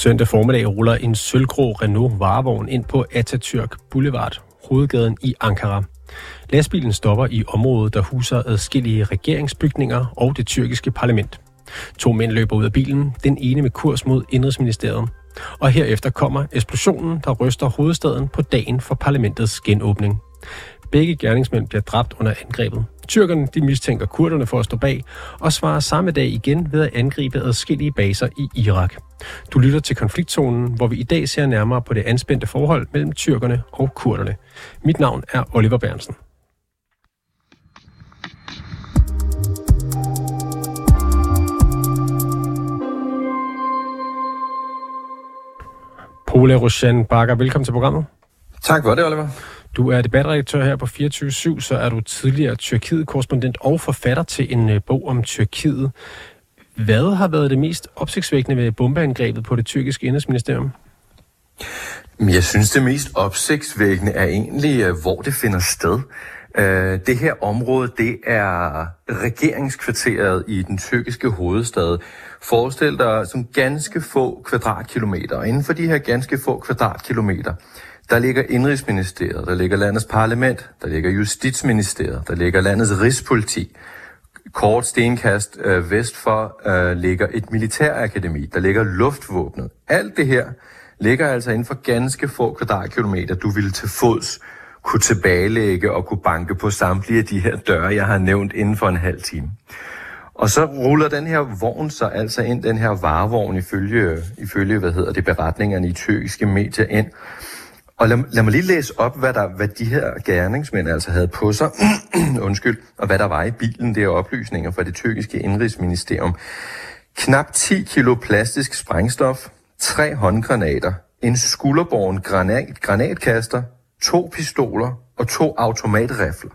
Søndag formiddag ruller en sølvgrå Renault varevogn ind på Atatürk Boulevard, hovedgaden i Ankara. Lastbilen stopper i området, der huser adskillige regeringsbygninger og det tyrkiske parlament. To mænd løber ud af bilen, den ene med kurs mod Indrigsministeriet. Og herefter kommer eksplosionen, der ryster hovedstaden på dagen for parlamentets genåbning. Begge gerningsmænd bliver dræbt under angrebet. Tyrkerne de mistænker kurderne for at stå bag, og svarer samme dag igen ved at angribe adskillige baser i Irak. Du lytter til konfliktzonen, hvor vi i dag ser nærmere på det anspændte forhold mellem tyrkerne og kurderne. Mit navn er Oliver Bernsen. Pola Roshan Bakker, velkommen til programmet. Tak for det, Oliver. Du er debatredaktør her på 24 så er du tidligere Tyrkiet-korrespondent og forfatter til en øh, bog om Tyrkiet. Hvad har været det mest opsigtsvækkende ved bombeangrebet på det tyrkiske indrigsministerium? Jeg synes, det mest opsigtsvækkende er egentlig, øh, hvor det finder sted. Øh, det her område, det er regeringskvarteret i den tyrkiske hovedstad. Forestil dig som ganske få kvadratkilometer. Inden for de her ganske få kvadratkilometer, der ligger Indrigsministeriet, der ligger landets parlament, der ligger Justitsministeriet, der ligger landets rigspoliti. Kort stenkast øh, vest for øh, ligger et militærakademi, der ligger luftvåbnet. Alt det her ligger altså inden for ganske få kvadratkilometer, du ville til fods kunne tilbagelægge og kunne banke på samtlige af de her døre, jeg har nævnt inden for en halv time. Og så ruller den her vogn så altså ind, den her varevogn ifølge, ifølge hvad hedder det, beretningerne i tyrkiske medier ind. Og lad, lad mig lige læse op, hvad, der, hvad de her gerningsmænd altså havde på sig, undskyld, og hvad der var i bilen, det er oplysninger fra det tyrkiske indrigsministerium. Knap 10 kilo plastisk sprængstof, tre håndgranater, en skulderborgen granat, granatkaster, to pistoler og to automatrifler.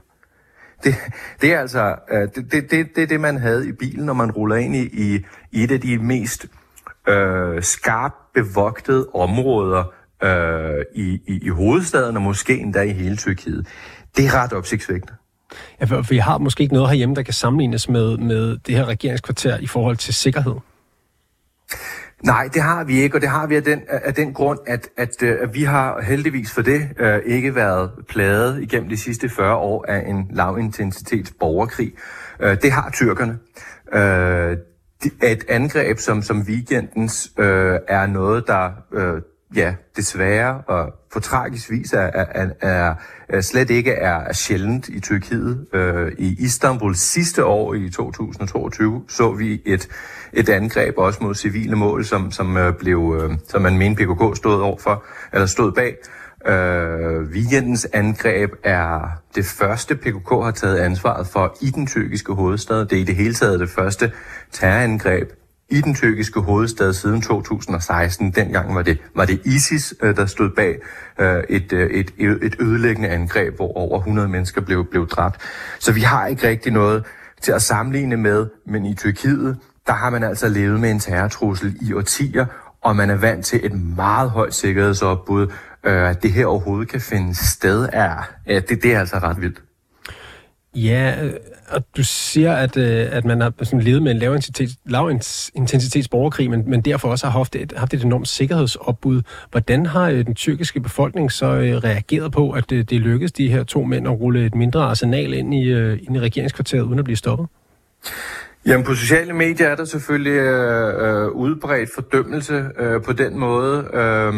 Det, det er altså øh, det, det, det, det, det, man havde i bilen, når man ruller ind i, i, i et af de mest øh, skarpt bevogtede områder øh, i, i, i hovedstaden og måske endda i hele Tyrkiet. Det er ret opsigtsvækkende. Ja, for vi har måske ikke noget herhjemme, der kan sammenlignes med, med det her regeringskvarter i forhold til sikkerhed. Nej, det har vi ikke, og det har vi af den, af den grund, at, at, øh, at vi har heldigvis for det uh, ikke været plaget igennem de sidste 40 år af en lavintensitets borgerkrig. Uh, det har tyrkerne. Uh, et angreb som, som weekendens uh, er noget, der uh, ja, desværre og på tragisk vis er, er, er, er slet ikke er, er sjældent i Tyrkiet. Øh, I Istanbul sidste år i 2022 så vi et, et angreb også mod civile mål, som, som, øh, blev, øh, som man mente PKK stod overfor, eller stod bag. Øh, weekendens angreb er det første PKK har taget ansvaret for i den tyrkiske hovedstad. Det er i det hele taget det første terrorangreb i den tyrkiske hovedstad siden 2016. Dengang var det, var det ISIS, øh, der stod bag øh, et, øh, et, et ødelæggende angreb, hvor over 100 mennesker blev, blev dræbt. Så vi har ikke rigtig noget til at sammenligne med, men i Tyrkiet, der har man altså levet med en terrortrussel i årtier, og man er vant til et meget højt sikkerhedsopbud. At det her overhovedet kan finde sted, er, det, det er altså ret vildt. Ja, øh, og du siger, at, øh, at man har sådan levet med en lav, intensitet, lav intensitets borgerkrig, men, men derfor også har haft et, haft et enormt sikkerhedsopbud. Hvordan har øh, den tyrkiske befolkning så reageret på, at det, det lykkedes de her to mænd at rulle et mindre arsenal ind i, ind i regeringskvarteret, uden at blive stoppet? Jamen på sociale medier er der selvfølgelig øh, udbredt fordømmelse øh, på den måde. Øh,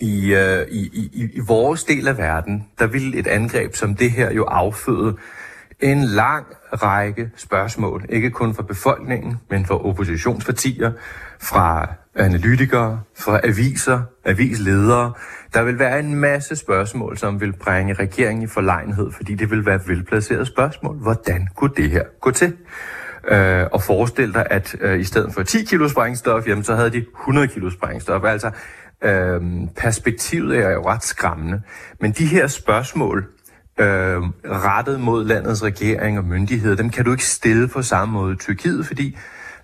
i, øh, i, i, i vores del af verden, der vil et angreb som det her jo afføde en lang række spørgsmål, ikke kun fra befolkningen, men fra oppositionspartier, fra analytikere, fra aviser, avisledere. Der vil være en masse spørgsmål, som vil bringe regeringen i forlegenhed, fordi det vil være velplacerede spørgsmål. Hvordan kunne det her gå til? Øh, og forestil dig, at øh, i stedet for 10 kilo sprængstof, jamen, så havde de 100 kilo sprængstof. Altså, øh, perspektivet er jo ret skræmmende. Men de her spørgsmål, øh, rettet mod landets regering og myndigheder, dem kan du ikke stille på samme måde i Tyrkiet, fordi,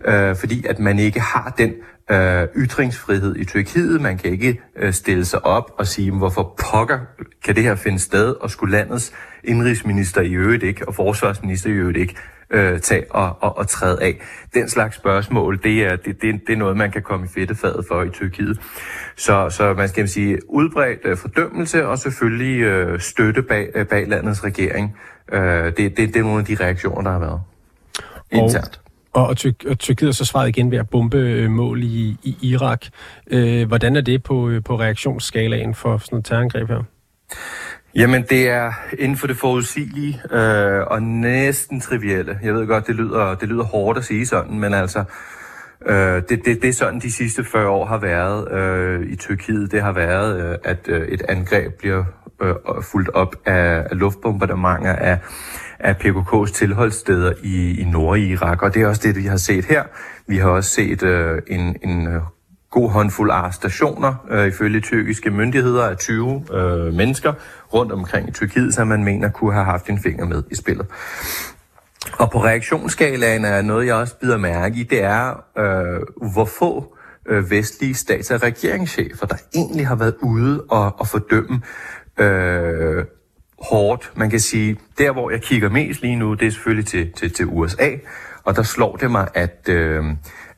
øh, fordi at man ikke har den øh, ytringsfrihed i Tyrkiet. Man kan ikke øh, stille sig op og sige, hvorfor pokker kan det her finde sted, og skulle landets indrigsminister i øvrigt ikke, og forsvarsminister i øvrigt ikke, øh, tage og, og, og træde af. Den slags spørgsmål, det er, det, det, det er noget, man kan komme i fedtefadet for i Tyrkiet. Så, så man skal sige udbredt øh, fordømmelse og selvfølgelig øh, støtte bag, øh, bag landets regering. Øh, det, det, det er nogle af de reaktioner, der har været internt. Og, og, Tyr- og Tyrkiet så svaret igen ved at bombe øh, mål i, i Irak. Øh, hvordan er det på, øh, på reaktionsskalaen for sådan et terrorangreb her? Jamen, det er inden for det forudsigelige øh, og næsten trivielle. Jeg ved godt, det lyder, det lyder hårdt at sige sådan, men altså, øh, det, det, det er sådan, de sidste 40 år har været øh, i Tyrkiet. Det har været, øh, at øh, et angreb bliver øh, fuldt op af, af luftbombardementer af, af PKK's tilholdssteder i, i Nordirak, og det er også det, vi har set her. Vi har også set øh, en, en øh, god håndfuld arrestationer, øh, ifølge tyrkiske myndigheder, af 20 øh, mennesker rundt omkring i Tyrkiet, som man mener kunne have haft en finger med i spillet. Og på reaktionsskalaen er noget, jeg også bider mærke i, det er, øh, hvor få øh, vestlige stats- og regeringschefer, der egentlig har været ude og, og fordømme øh, hårdt. Man kan sige, der hvor jeg kigger mest lige nu, det er selvfølgelig til, til, til USA, og der slår det mig, at, øh,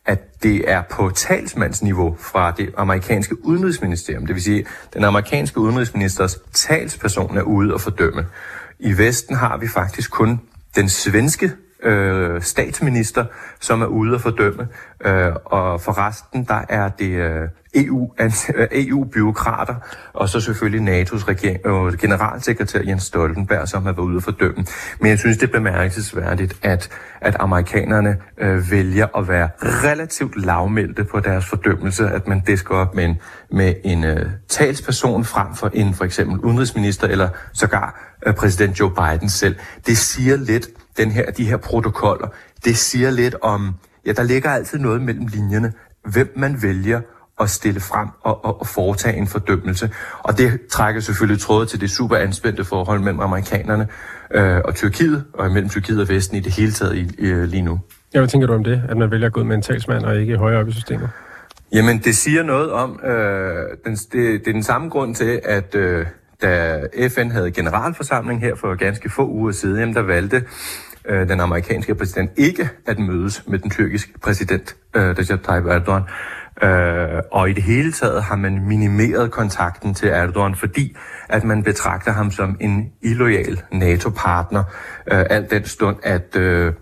at det er på talsmandsniveau fra det amerikanske udenrigsministerium. Det vil sige, den amerikanske udenrigsministers talsperson er ude og fordømme. I Vesten har vi faktisk kun den svenske øh, statsminister, som er ude at fordømme. Øh, og for resten, der er det øh, EU, EU-byråkrater, og så selvfølgelig NATO's regering, øh, generalsekretær Jens Stoltenberg, som har været ude for fordømme. Men jeg synes, det er bemærkelsesværdigt, at, at amerikanerne øh, vælger at være relativt lavmældte på deres fordømmelse, at man disker op med en, med en øh, talsperson frem for en for eksempel udenrigsminister eller sågar øh, præsident Joe Biden selv. Det siger lidt den her, de her protokoller, det siger lidt om, ja, der ligger altid noget mellem linjerne, hvem man vælger at stille frem og, og, og foretage en fordømmelse. Og det trækker selvfølgelig trådet til det super anspændte forhold mellem amerikanerne øh, og Tyrkiet, og mellem Tyrkiet og Vesten i det hele taget i, i, lige nu. Ja, hvad tænker du om det, at man vælger at gå med en talsmand og ikke højere op i systemet? Jamen, det siger noget om, øh, den, det, det er den samme grund til, at øh, da FN havde generalforsamling her for ganske få uger siden, jamen, der valgte øh, den amerikanske præsident ikke at mødes med den tyrkiske præsident, øh, Recep Tayyip Erdogan. Øh, og i det hele taget har man minimeret kontakten til Erdogan, fordi at man betragter ham som en illoyal NATO-partner, øh, alt den stund, at øh,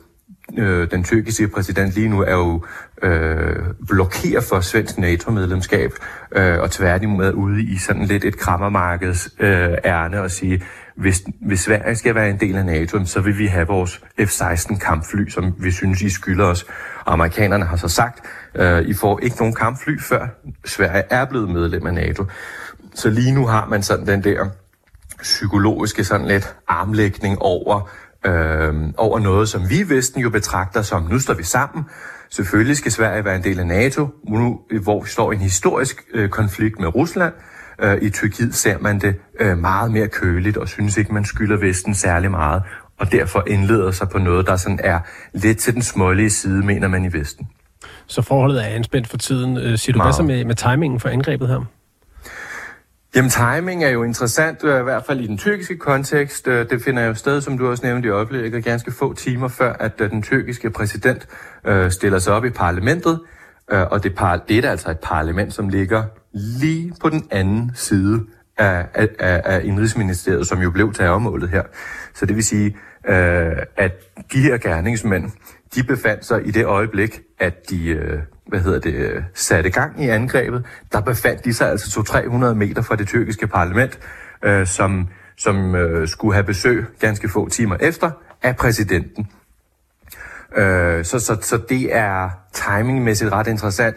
øh, den tyrkiske præsident lige nu er jo øh, blokeret for svensk NATO-medlemskab, øh, og tværtimod ude i sådan lidt et krammermarkeds øh, ærne og sige, hvis, hvis Sverige skal være en del af NATO, så vil vi have vores F-16 kampfly, som vi synes, I skylder os. Amerikanerne har så sagt, øh, I får ikke nogen kampfly, før Sverige er blevet medlem af NATO. Så lige nu har man sådan den der psykologiske sådan lidt armlægning over, øh, over noget, som vi i Vesten jo betragter som, nu står vi sammen, Selvfølgelig skal Sverige være en del af NATO, nu hvor vi står i en historisk øh, konflikt med Rusland, Øh, i Tyrkiet ser man det øh, meget mere køligt og synes ikke, man skylder Vesten særlig meget, og derfor indleder sig på noget, der sådan er lidt til den smålige side, mener man i Vesten. Så forholdet er anspændt for tiden. Øh, siger du hvad så med, med timingen for angrebet her? Jamen, timing er jo interessant, i hvert fald i den tyrkiske kontekst. Det finder jo sted, som du også nævnte i øjeblikket, ganske få timer før, at den tyrkiske præsident stiller sig op i parlamentet. Og det, det er altså et parlament, som ligger lige på den anden side af, af, af Indrigsministeriet, som jo blev terrormålet her. Så det vil sige, øh, at de her gerningsmænd, de befandt sig i det øjeblik, at de øh, hvad hedder det, satte gang i angrebet. Der befandt de sig altså 200-300 meter fra det tyrkiske parlament, øh, som, som øh, skulle have besøg ganske få timer efter af præsidenten. Øh, så, så, så det er timingmæssigt ret interessant.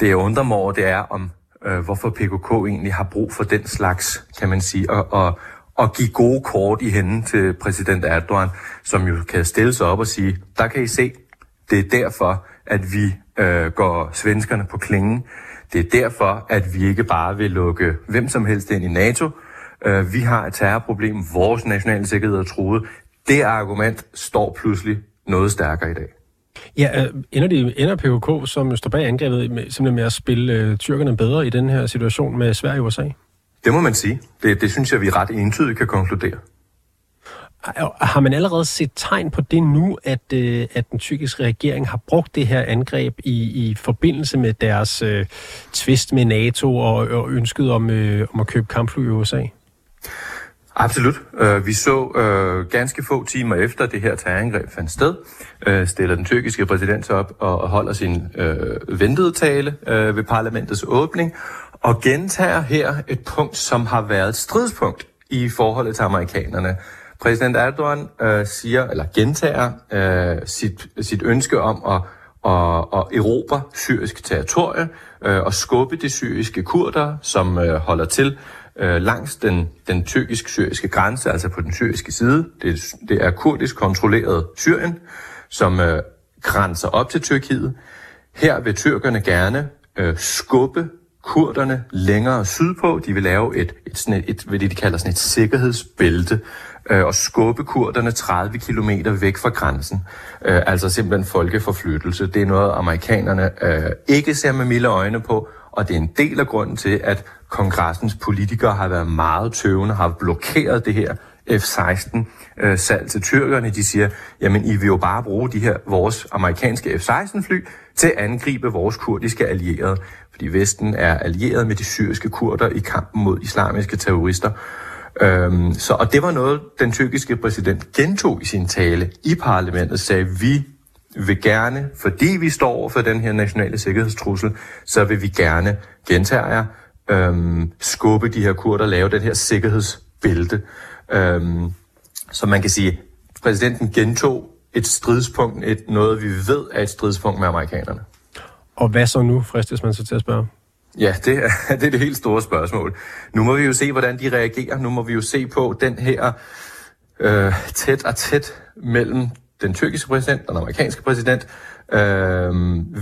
Det jeg undrer mig over, det er, om øh, hvorfor PKK egentlig har brug for den slags, kan man sige, og, og, og give gode kort i hænden til præsident Erdogan, som jo kan stille sig op og sige, der kan I se, det er derfor, at vi øh, går svenskerne på klingen. Det er derfor, at vi ikke bare vil lukke hvem som helst ind i NATO. Øh, vi har et terrorproblem, vores nationale sikkerhed er truet. Det argument står pludselig noget stærkere i dag. Ja, øh, ender, de, ender PKK, som står bag angrebet, med, simpelthen med at spille øh, tyrkerne bedre i den her situation med Sverige og USA? Det må man sige. Det, det synes jeg, vi ret entydigt kan konkludere. Har man allerede set tegn på det nu, at, øh, at den tyrkiske regering har brugt det her angreb i, i forbindelse med deres øh, tvist med NATO og, og ønsket om, øh, om at købe kampfly i USA? Absolut. Uh, vi så uh, ganske få timer efter det her terrorangreb fandt sted, uh, stiller den tyrkiske præsident op og holder sin uh, ventede tale uh, ved parlamentets åbning, og gentager her et punkt, som har været et stridspunkt i forholdet til amerikanerne. Præsident Erdogan øh, siger, eller gentager øh, sit, sit ønske om at, at, og erobre syrisk territorie øh, og skubbe de syriske kurder, som øh, holder til øh, langs den, den tyrkisk-syriske grænse, altså på den syriske side. Det, det er kurdisk kontrolleret Syrien, som øh, grænser op til Tyrkiet. Her vil tyrkerne gerne øh, skubbe kurderne længere sydpå. De vil lave et, et, sådan et, et hvad de kalder sådan et sikkerhedsbælte, øh, og skubbe kurderne 30 km væk fra grænsen. Øh, altså simpelthen folkeforflyttelse. Det er noget, amerikanerne øh, ikke ser med milde øjne på, og det er en del af grunden til, at kongressens politikere har været meget tøvende, har blokeret det her F-16 øh, salg til tyrkerne. De siger, jamen I vil jo bare bruge de her vores amerikanske F-16 fly til at angribe vores kurdiske allierede, fordi Vesten er allieret med de syriske kurder i kampen mod islamiske terrorister. Øhm, så, og det var noget, den tyrkiske præsident gentog i sin tale i parlamentet, sagde, vi vil gerne, fordi vi står over for den her nationale sikkerhedstrussel, så vil vi gerne, gentager jeg, øhm, skubbe de her kurder, lave den her sikkerhedsbælte. Øhm, så man kan sige, præsidenten gentog et stridspunkt, et, noget vi ved er et stridspunkt med amerikanerne. Og hvad så nu, fristes man så til at spørge? Ja, det er, det er det helt store spørgsmål. Nu må vi jo se, hvordan de reagerer. Nu må vi jo se på den her øh, tæt og tæt mellem den tyrkiske præsident og den amerikanske præsident. Øh,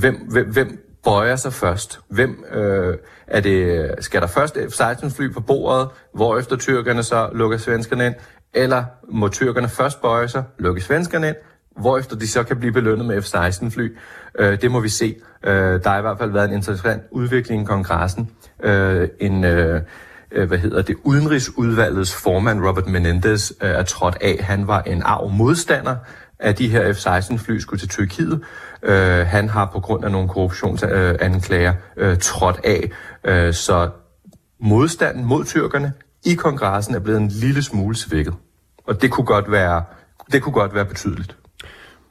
hvem, hvem, hvem bøjer sig først? Hvem øh, er det? Skal der først F-16 fly på bordet, hvorefter tyrkerne så lukker svenskerne ind? Eller må tyrkerne først bøje sig, lukke svenskerne ind, hvorefter de så kan blive belønnet med F-16 fly? Øh, det må vi se. Øh, der har i hvert fald været en interessant udvikling i kongressen. Øh, en, øh, øh, hvad hedder det, udenrigsudvalgets formand Robert Menendez øh, er trådt af. Han var en arv modstander af de her F-16 fly skulle til Tyrkiet. Øh, han har på grund af nogle korruptionsanklager øh, trådt af. Øh, så modstanden mod tyrkerne i kongressen er blevet en lille smule svækket. Og det kunne godt være, det kunne godt være betydeligt.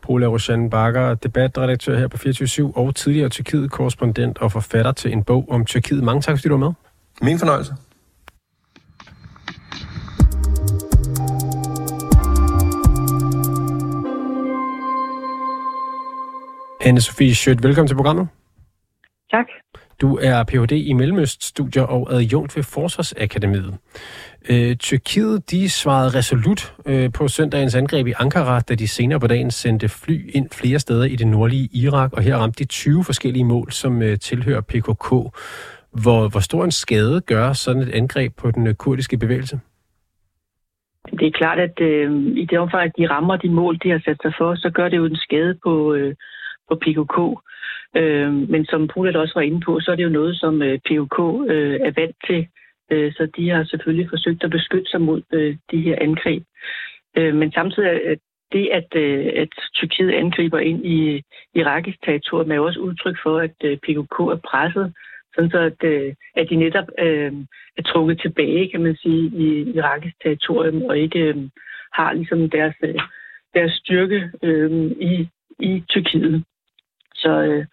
Pola Roshan Bakker, debatredaktør her på 24 og tidligere Tyrkiet-korrespondent og forfatter til en bog om Tyrkiet. Mange tak, fordi du var med. Min fornøjelse. Anne-Sophie Schødt, velkommen til programmet. Tak. Du er Ph.D. i Mellemøststudier og adjunkt ved Forsvarsakademiet. Øh, Tyrkiet de svarede resolut øh, på søndagens angreb i Ankara, da de senere på dagen sendte fly ind flere steder i det nordlige Irak, og her ramte de 20 forskellige mål, som øh, tilhører PKK. Hvor, hvor stor en skade gør sådan et angreb på den øh, kurdiske bevægelse? Det er klart, at øh, i det omfang, at de rammer de mål, de har sat sig for, så gør det jo en skade på, øh, på PKK. Øh, men som Polat også var inde på, så er det jo noget, som øh, PKK øh, er vant til. Øh, så de har selvfølgelig forsøgt at beskytte sig mod øh, de her angreb. Øh, men samtidig er det, at, øh, at Tyrkiet angriber ind i irakisk territorium, er jo også udtryk for, at øh, PKK er presset, sådan så at, øh, at de netop øh, er trukket tilbage, kan man sige, i irakisk territorium, og ikke øh, har ligesom deres, øh, deres styrke øh, i, i Tyrkiet. Så, øh,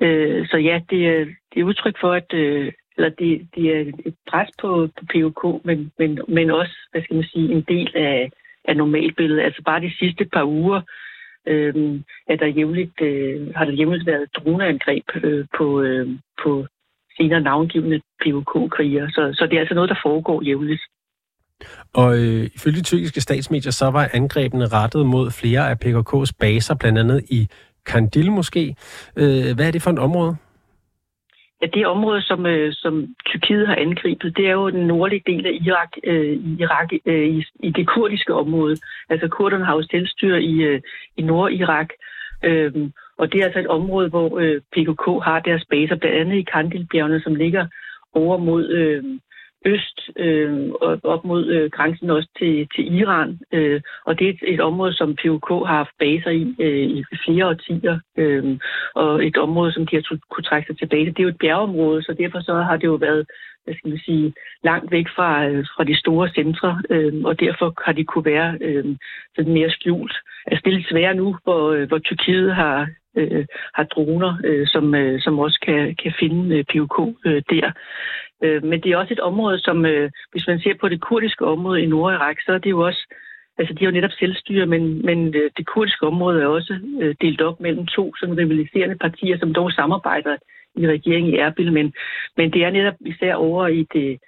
øh, så ja, det er, det er udtryk for, at øh, eller det, det er et pres på, på PUK, men, men, men også, hvad skal man sige, en del af, af normalbilledet. Altså bare de sidste par uger øh, er der jævnligt, øh, har der jævnligt været droneangreb øh, på, øh, på senere navngivende PUK-krigere. Så, så det er altså noget, der foregår jævnligt. Og øh, ifølge tyrkiske statsmedier, så var angrebene rettet mod flere af PKK's baser, blandt andet i Kandil måske. Øh, hvad er det for et område? Ja, det område, som, øh, som Tyrkiet har angrebet, det er jo den nordlige del af Irak, øh, Irak øh, i, i det kurdiske område. Altså kurderne har jo selvstyre i, øh, i Nord-Irak, øh, og det er altså et område, hvor øh, PKK har deres baser, blandt andet i Kandilbjergene, som ligger over mod, øh, øst øh, og op mod øh, grænsen også til, til Iran. Øh, og det er et, et område, som PUK har haft baser i øh, i flere årtier, øh, og et område, som de har kunne trække sig tilbage Det er jo et bjergeområde, så derfor så har det jo været hvad skal man sige, langt væk fra, øh, fra de store centre, øh, og derfor har de kunne være øh, sådan mere skjult. Altså det er lidt sværere nu, hvor, øh, hvor Tyrkiet har, øh, har droner, øh, som, øh, som også kan, kan finde øh, PUK øh, der. Øh, men det er også et område, som, øh, hvis man ser på det kurdiske område i Nordirak, så er det jo også, altså de har jo netop selvstyre, men, men øh, det kurdiske område er også øh, delt op mellem to sådan rivaliserende partier, som dog samarbejder i regeringen i Erbil, men, men det er netop især over i det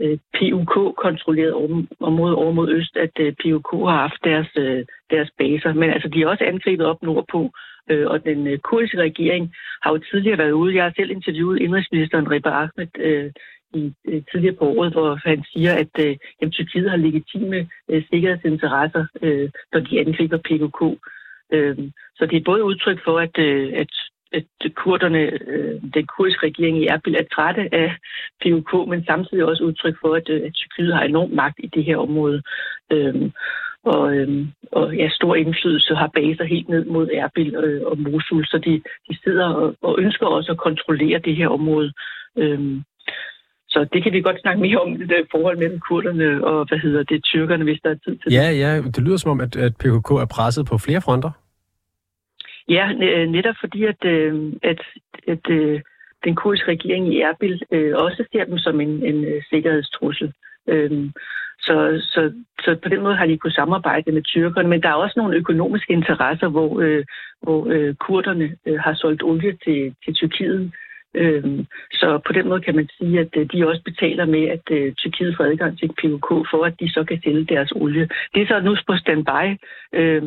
øh, PUK-kontrollerede område over mod øst, at øh, PUK har haft deres, øh, deres baser. Men altså, de er også angrebet op nordpå, øh, og den øh, kurdiske regering har jo tidligere været ude. Jeg har selv interviewet indrigsministeren Reba Ahmed øh, i øh, tidligere på året, hvor han siger, at øh, jamen, Tyrkiet har legitime øh, sikkerhedsinteresser, øh, når de angriber PKK. Øh, så det er både udtryk for, at, øh, at at kurderne, øh, den kurdiske regering i Erbil er trætte af PUK, men samtidig også udtryk for, at, øh, at Tyrkiet har enorm magt i det her område. Øhm, og, øhm, og ja, stor indflydelse har baser helt ned mod Erbil øh, og Mosul, så de, de sidder og, og ønsker også at kontrollere det her område. Øhm, så det kan vi godt snakke mere om, det der forhold mellem kurderne og, hvad hedder det, tyrkerne, hvis der er tid til ja, det. Ja, det lyder som om, at, at PKK er presset på flere fronter. Ja, øh, netop fordi, at, øh, at, at, at den kurdiske regering i Erbil øh, også ser dem som en, en sikkerhedstrussel. Øhm, så, så, så på den måde har de kunnet samarbejde med tyrkerne, men der er også nogle økonomiske interesser, hvor, øh, hvor øh, kurderne øh, har solgt olie til, til Tyrkiet. Øhm, så på den måde kan man sige, at øh, de også betaler med, at øh, Tyrkiet får adgang til PUK, for at de så kan sælge deres olie. Det er så nu på standby. Øh,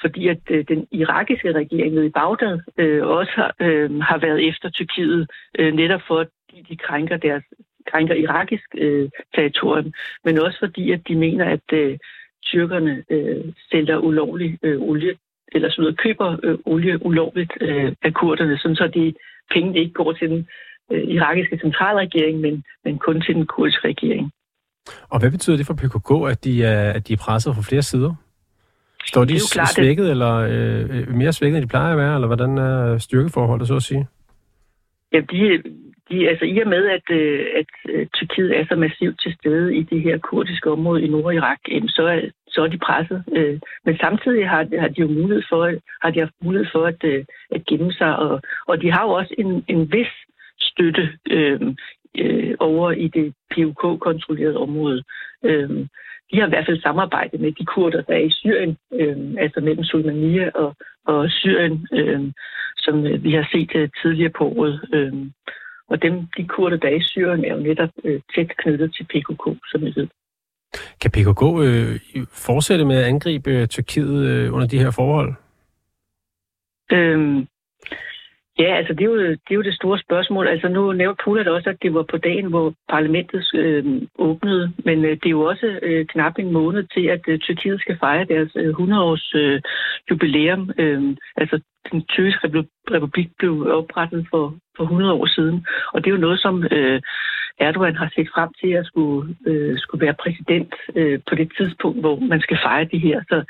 fordi at øh, den irakiske regering i Bagdad øh, også har, øh, har været efter Tyrkiet, øh, netop for at de, de krænker deres krænker irakisk øh, territorium, men også fordi at de mener, at øh, tyrkerne øh, sælger ulovlig øh, olie, eller sådan noget, køber øh, olie ulovligt øh, af kurderne, sådan så de penge ikke går til den øh, irakiske centralregering, men, men kun til den kurdiske regering. Og hvad betyder det for PKK, at de er, at de er presset fra flere sider? Står de klart, svækket, eller øh, mere svækket, end de plejer at være, eller hvordan er styrkeforholdet, så at sige? Ja, de, de, altså i og med, at, øh, at øh, Tyrkiet er så massivt til stede i det her kurdiske område i Nordirak, så er, så er de presset. Øh, men samtidig har, har de jo mulighed for, har de haft mulighed for at, at gemme sig, og, og de har jo også en, en vis støtte øh, øh, over i det PUK-kontrollerede område. Øh, de har i hvert fald samarbejdet med de kurder, der er i Syrien, øh, altså mellem Soleimania og, og Syrien, øh, som vi har set øh, tidligere på året. Øh, og dem, de kurder, der er i Syrien, er jo netop øh, tæt knyttet til PKK, som vi ved. Kan PKK øh, fortsætte med at angribe øh, Tyrkiet øh, under de her forhold? Øhm, Ja, altså det er, jo, det er jo det store spørgsmål. Altså nu nævnte Pulat også, at det var på dagen, hvor parlamentet øh, åbnede, men øh, det er jo også øh, knap en måned til, at øh, Tyrkiet skal fejre deres øh, 100-års øh, jubilæum. Øh, altså den tyrkiske republik blev oprettet for, for 100 år siden, og det er jo noget, som øh, Erdogan har set frem til at skulle, øh, skulle være præsident øh, på det tidspunkt, hvor man skal fejre det her. Så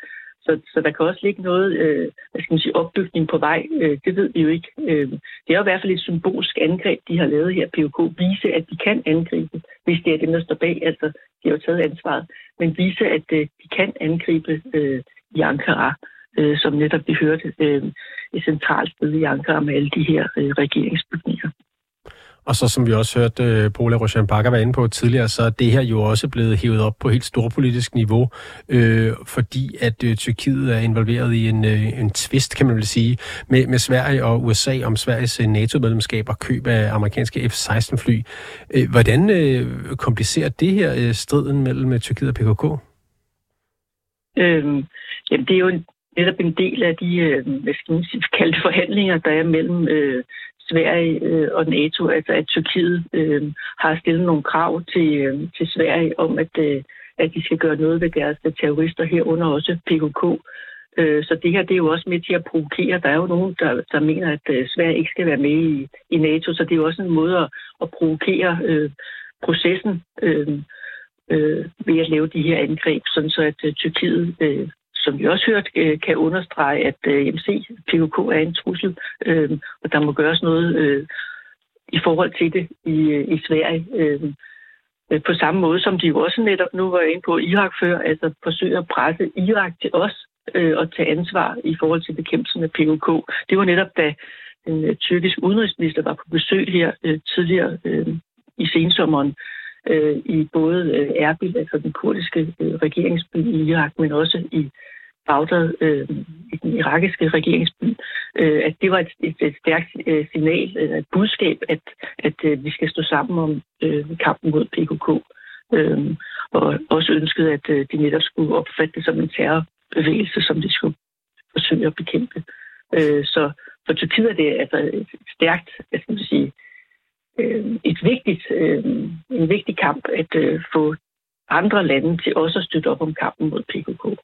så, så der kan også ligge noget, øh, hvad skal man sige, opbygning på vej. Øh, det ved vi jo ikke. Øh, det er jo i hvert fald et symbolsk angreb, de har lavet her, PUK. Vise, at de kan angribe, hvis det er dem, der står bag. Altså, de har jo taget ansvaret. Men vise, at øh, de kan angribe øh, i Ankara, øh, som netop vi hørte øh, et centralt sted i Ankara med alle de her øh, regeringsbygninger. Og så som vi også hørte øh, uh, Pola Roshan Bakker være inde på tidligere, så er det her jo også blevet hævet op på helt storpolitisk niveau, øh, fordi at øh, Tyrkiet er involveret i en, øh, en tvist, kan man vel sige, med, med Sverige og USA om Sveriges øh, NATO-medlemskab og køb af amerikanske F-16-fly. Øh, hvordan øh, komplicerer det her øh, striden mellem øh, Tyrkiet og PKK? Øhm, jamen, det er jo netop en del af de, øh, hvad skal man sige, kaldte forhandlinger, der er mellem øh, Sverige øh, og NATO, altså at Tyrkiet øh, har stillet nogle krav til, øh, til Sverige om, at, øh, at de skal gøre noget ved deres terrorister herunder også PKK. Øh, så det her det er jo også med til at provokere. Der er jo nogen, der, der mener, at øh, Sverige ikke skal være med i, i NATO, så det er jo også en måde at, at provokere øh, processen øh, øh, ved at lave de her angreb, sådan så at øh, Tyrkiet, øh, som vi også hørt, øh, kan understrege, at øh, MC, PKK er en trussel, øh, og der må gøres noget øh, i forhold til det i, øh, i Sverige. Øh, øh, på samme måde som de jo også netop nu var inde på Irak før, altså forsøger at presse Irak til os øh, og tage ansvar i forhold til bekæmpelsen af PKK. Det var netop da den øh, tyrkiske udenrigsminister var på besøg her øh, tidligere øh, i sensommeren øh, i både øh, Erbil, altså den kurdiske øh, regeringsby i Irak, men også i Bagdad, øh, i den irakiske regeringsby, øh, at det var et, et, et stærkt øh, signal, øh, et budskab, at, at øh, vi skal stå sammen om øh, kampen mod PKK. Øh, og også ønskede, at øh, de netop skulle opfatte det som en terrorbevægelse, som de skulle forsøge at bekæmpe. Øh, så for Tyrkiet er det altså et stærkt, jeg skal sige, øh, et vigtigt, øh, en vigtig kamp at øh, få andre lande til også at støtte op om kampen mod PKK.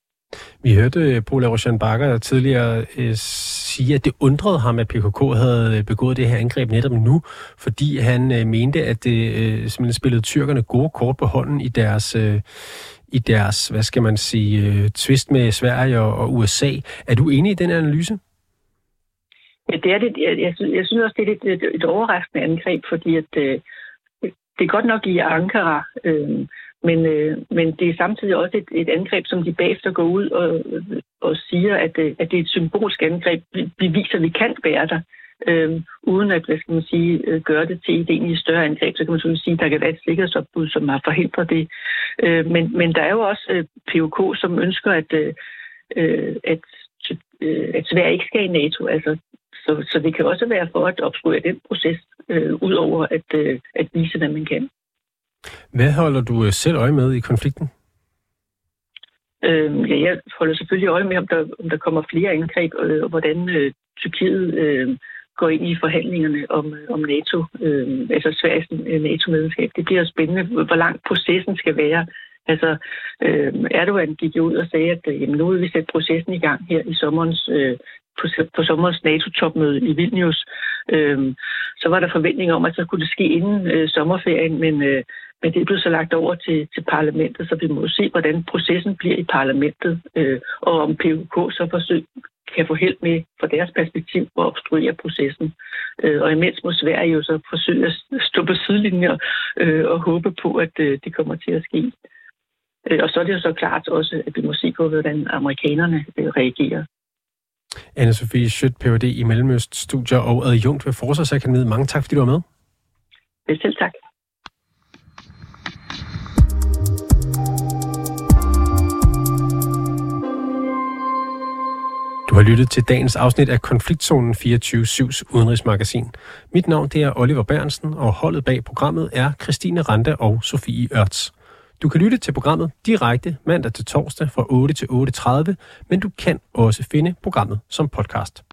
Vi hørte øh, Paul Roshan Bakker tidligere øh, sige, at det undrede ham, at PKK havde øh, begået det her angreb netop nu, fordi han øh, mente, at det øh, simpelthen spillede tyrkerne gode kort på hånden i deres, øh, i deres hvad skal man sige, øh, tvist med Sverige og, og USA. Er du enig i den analyse? Ja, det er det. Jeg, jeg, synes, jeg synes også, det er et, et, et overraskende angreb, fordi at, øh, det er godt nok i Ankara, øh, men, øh, men det er samtidig også et, et angreb, som de bagefter går ud og, og siger, at, øh, at det er et symbolsk angreb. Vi, viser, at vi kan bære der, øh, uden at hvad skal man sige, øh, gøre det til et egentlig større angreb. Så kan man selvfølgelig sige, at der kan være et sikkerhedsopbud, som har forhindret det. Øh, men, men der er jo også øh, POK, som ønsker, at, øh, øh, at, øh, at Sverige ikke skal i NATO. Altså, så, så det kan også være for at obstruere den proces, øh, ud over at, øh, at vise, hvad man kan. Hvad holder du øh, selv øje med i konflikten? Øh, ja, jeg holder selvfølgelig øje med, om der, om der kommer flere angreb, øh, og hvordan øh, Tyrkiet øh, går ind i forhandlingerne om, øh, om NATO, øh, altså Sveriges øh, NATO-medlemskab. Det bliver spændende, hvor lang processen skal være. Altså, øh, Erdogan gik jo ud og sagde, at øh, jamen, nu vil vi sætte processen i gang her i sommerens øh, på, på sommerens NATO-topmøde i Vilnius, øh, så var der forventninger om, at så kunne det ske inden øh, sommerferien, men, øh, men det blev så lagt over til, til parlamentet, så vi må se, hvordan processen bliver i parlamentet, øh, og om PUK så forsøg, kan få held med fra deres perspektiv at obstruere processen. Øh, og imens må Sverige jo så forsøge at stå på sidelinjer øh, og håbe på, at øh, det kommer til at ske. Øh, og så er det jo så klart også, at vi må se på, hvordan amerikanerne øh, reagerer. Anne-Sophie Schødt, Ph.D. i Mellemøst-studier og adjunkt ved Forsvarsakademiet. Mange tak, fordi du var med. Selv tak. Har lyttet til dagens afsnit af Konfliktzonen 24-7's udenrigsmagasin. Mit navn det er Oliver Bernsen, og holdet bag programmet er Christine Rande og Sofie Ørts. Du kan lytte til programmet direkte mandag til torsdag fra 8 til 8.30, men du kan også finde programmet som podcast.